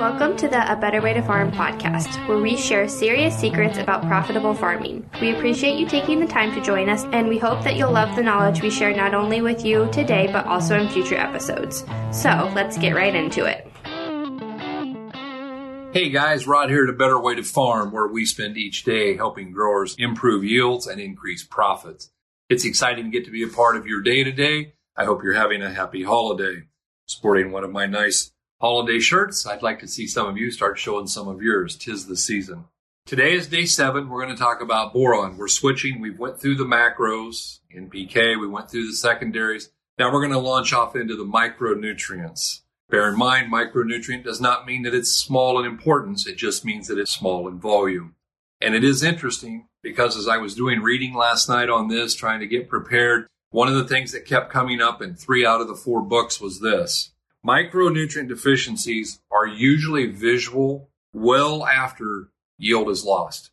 Welcome to the A Better Way to Farm podcast, where we share serious secrets about profitable farming. We appreciate you taking the time to join us, and we hope that you'll love the knowledge we share not only with you today, but also in future episodes. So let's get right into it. Hey guys, Rod here at A Better Way to Farm, where we spend each day helping growers improve yields and increase profits. It's exciting to get to be a part of your day today. I hope you're having a happy holiday. Sporting one of my nice holiday shirts. I'd like to see some of you start showing some of yours. Tis the season. Today is day seven. We're going to talk about boron. We're switching. We've went through the macros NPK. We went through the secondaries. Now we're going to launch off into the micronutrients. Bear in mind, micronutrient does not mean that it's small in importance. It just means that it's small in volume. And it is interesting because as I was doing reading last night on this, trying to get prepared, one of the things that kept coming up in three out of the four books was this. Micronutrient deficiencies are usually visual well after yield is lost.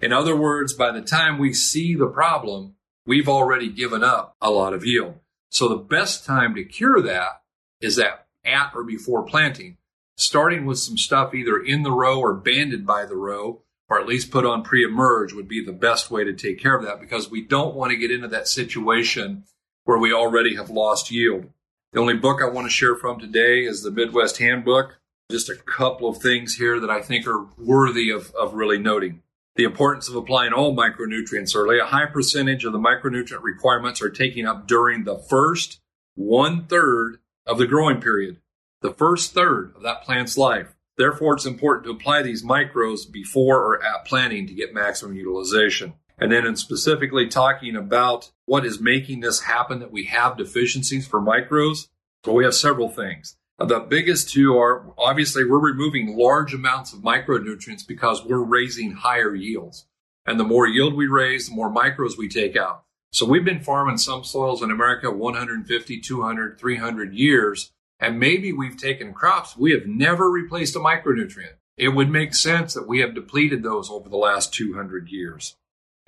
In other words, by the time we see the problem, we've already given up a lot of yield. So the best time to cure that is that at or before planting, starting with some stuff either in the row or banded by the row, or at least put on pre-emerge would be the best way to take care of that because we don't want to get into that situation where we already have lost yield. The only book I want to share from today is the Midwest Handbook. Just a couple of things here that I think are worthy of, of really noting. The importance of applying all micronutrients early. A high percentage of the micronutrient requirements are taken up during the first one third of the growing period, the first third of that plant's life. Therefore, it's important to apply these micros before or at planting to get maximum utilization. And then in specifically talking about what is making this happen that we have deficiencies for micros, well, we have several things. The biggest two are obviously we're removing large amounts of micronutrients because we're raising higher yields. And the more yield we raise, the more micros we take out. So we've been farming some soils in America 150, 200, 300 years, and maybe we've taken crops. We have never replaced a micronutrient. It would make sense that we have depleted those over the last 200 years.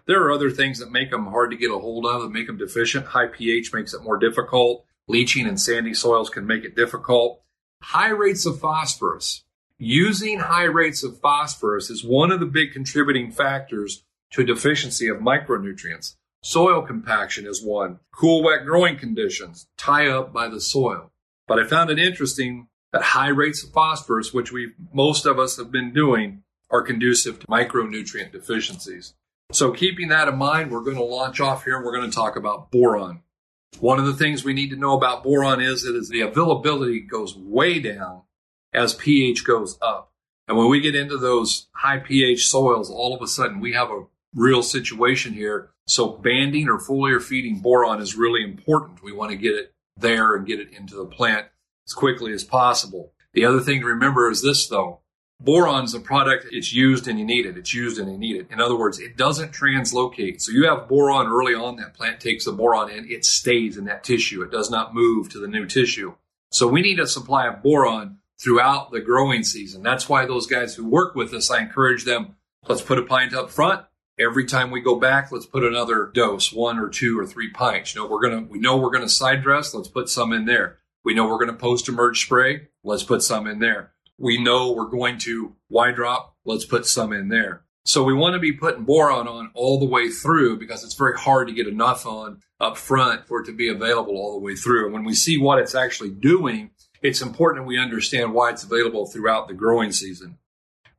There are other things that make them hard to get a hold of and make them deficient. High pH makes it more difficult. Leaching in sandy soils can make it difficult. High rates of phosphorus. Using high rates of phosphorus is one of the big contributing factors to deficiency of micronutrients. Soil compaction is one. Cool, wet growing conditions tie up by the soil. But I found it interesting that high rates of phosphorus, which we most of us have been doing, are conducive to micronutrient deficiencies. So keeping that in mind, we're going to launch off here and we're going to talk about boron. One of the things we need to know about boron is that the availability goes way down as pH goes up. And when we get into those high pH soils, all of a sudden we have a real situation here. So banding or foliar feeding boron is really important. We want to get it there and get it into the plant as quickly as possible. The other thing to remember is this though. Boron's a product, it's used and you need it. It's used and you need it. In other words, it doesn't translocate. So you have boron early on, that plant takes the boron in, it stays in that tissue. It does not move to the new tissue. So we need a supply of boron throughout the growing season. That's why those guys who work with us, I encourage them, let's put a pint up front. Every time we go back, let's put another dose, one or two or three pints. You know, we're gonna we know we're gonna side dress, let's put some in there. We know we're gonna post emerge spray, let's put some in there we know we're going to Y drop, let's put some in there. So we want to be putting boron on all the way through because it's very hard to get enough on up front for it to be available all the way through. And when we see what it's actually doing, it's important that we understand why it's available throughout the growing season.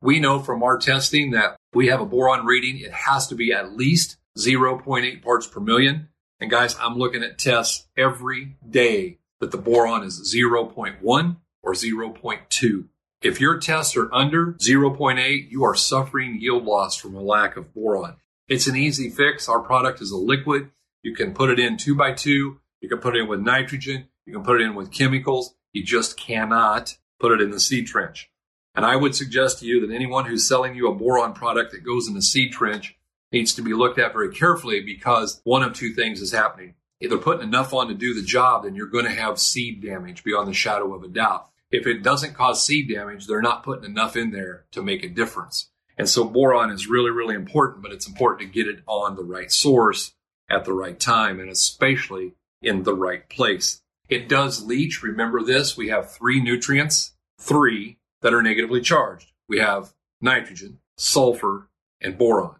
We know from our testing that we have a boron reading. It has to be at least 0.8 parts per million. And guys, I'm looking at tests every day that the boron is 0.1 or 0.2. If your tests are under 0.8, you are suffering yield loss from a lack of boron. It's an easy fix. Our product is a liquid. You can put it in two by two. You can put it in with nitrogen. You can put it in with chemicals. You just cannot put it in the seed trench. And I would suggest to you that anyone who's selling you a boron product that goes in the seed trench needs to be looked at very carefully because one of two things is happening. Either putting enough on to do the job, then you're going to have seed damage beyond the shadow of a doubt if it doesn't cause seed damage, they're not putting enough in there to make a difference. And so boron is really, really important, but it's important to get it on the right source at the right time and especially in the right place. It does leach. Remember this. We have three nutrients, three that are negatively charged. We have nitrogen, sulfur, and boron.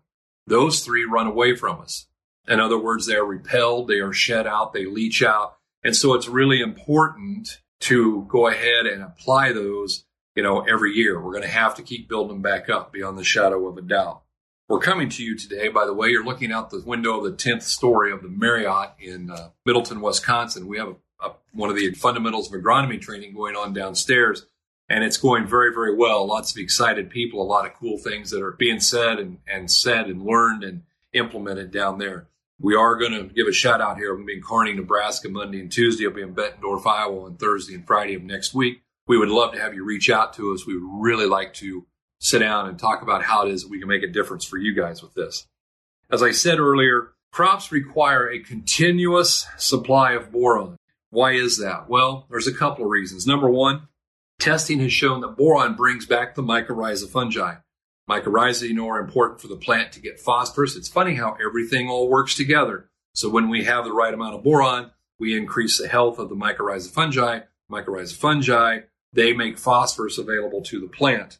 Those three run away from us. In other words, they are repelled, they are shed out, they leach out. And so it's really important to go ahead and apply those, you know, every year. We're going to have to keep building them back up beyond the shadow of a doubt. We're coming to you today. By the way, you're looking out the window of the 10th story of the Marriott in uh, Middleton, Wisconsin. We have a, a, one of the fundamentals of agronomy training going on downstairs, and it's going very, very well. Lots of excited people, a lot of cool things that are being said and, and said and learned and implemented down there. We are going to give a shout out here. We'll be in Kearney, Nebraska Monday and Tuesday. I'll be in Bettendorf, Iowa on Thursday and Friday of next week. We would love to have you reach out to us. We would really like to sit down and talk about how it is that we can make a difference for you guys with this. As I said earlier, crops require a continuous supply of boron. Why is that? Well, there's a couple of reasons. Number one, testing has shown that boron brings back the mycorrhiza fungi. Mycorrhiza, you know, are important for the plant to get phosphorus. It's funny how everything all works together. So when we have the right amount of boron, we increase the health of the mycorrhiza fungi. Mycorrhiza fungi, they make phosphorus available to the plant.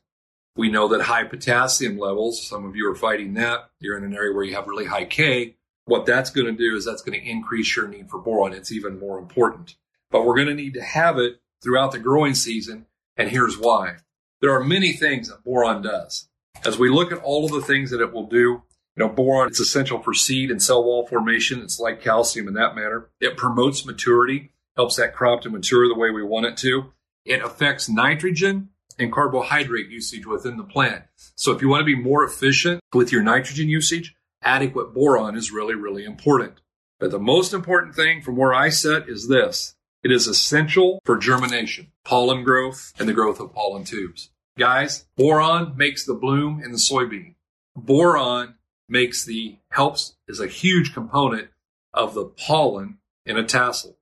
We know that high potassium levels, some of you are fighting that. You're in an area where you have really high K. What that's going to do is that's going to increase your need for boron. It's even more important. But we're going to need to have it throughout the growing season. And here's why. There are many things that boron does. As we look at all of the things that it will do, you know, boron, it's essential for seed and cell wall formation. It's like calcium in that manner. It promotes maturity, helps that crop to mature the way we want it to. It affects nitrogen and carbohydrate usage within the plant. So if you want to be more efficient with your nitrogen usage, adequate boron is really, really important. But the most important thing from where I sit is this. It is essential for germination, pollen growth, and the growth of pollen tubes. Guys, boron makes the bloom in the soybean. Boron makes the helps is a huge component of the pollen in a tassel.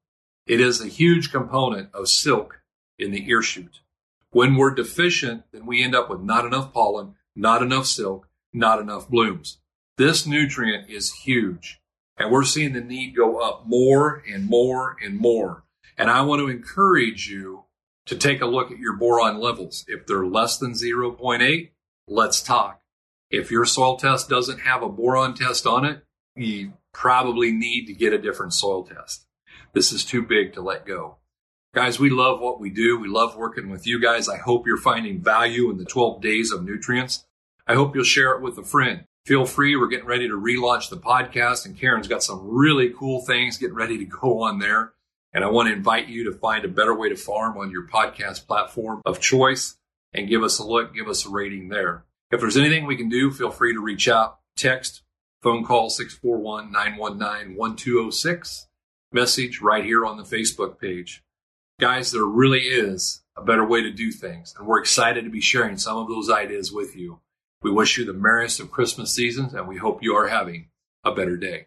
It is a huge component of silk in the ear shoot. When we're deficient, then we end up with not enough pollen, not enough silk, not enough blooms. This nutrient is huge. And we're seeing the need go up more and more and more. And I want to encourage you to take a look at your boron levels. If they're less than 0.8, let's talk. If your soil test doesn't have a boron test on it, you probably need to get a different soil test. This is too big to let go. Guys, we love what we do. We love working with you guys. I hope you're finding value in the 12 days of nutrients. I hope you'll share it with a friend. Feel free. We're getting ready to relaunch the podcast, and Karen's got some really cool things getting ready to go on there. And I want to invite you to find a better way to farm on your podcast platform of choice and give us a look, give us a rating there. If there's anything we can do, feel free to reach out, text, phone call 641 919 1206, message right here on the Facebook page. Guys, there really is a better way to do things, and we're excited to be sharing some of those ideas with you. We wish you the merriest of Christmas seasons, and we hope you are having a better day.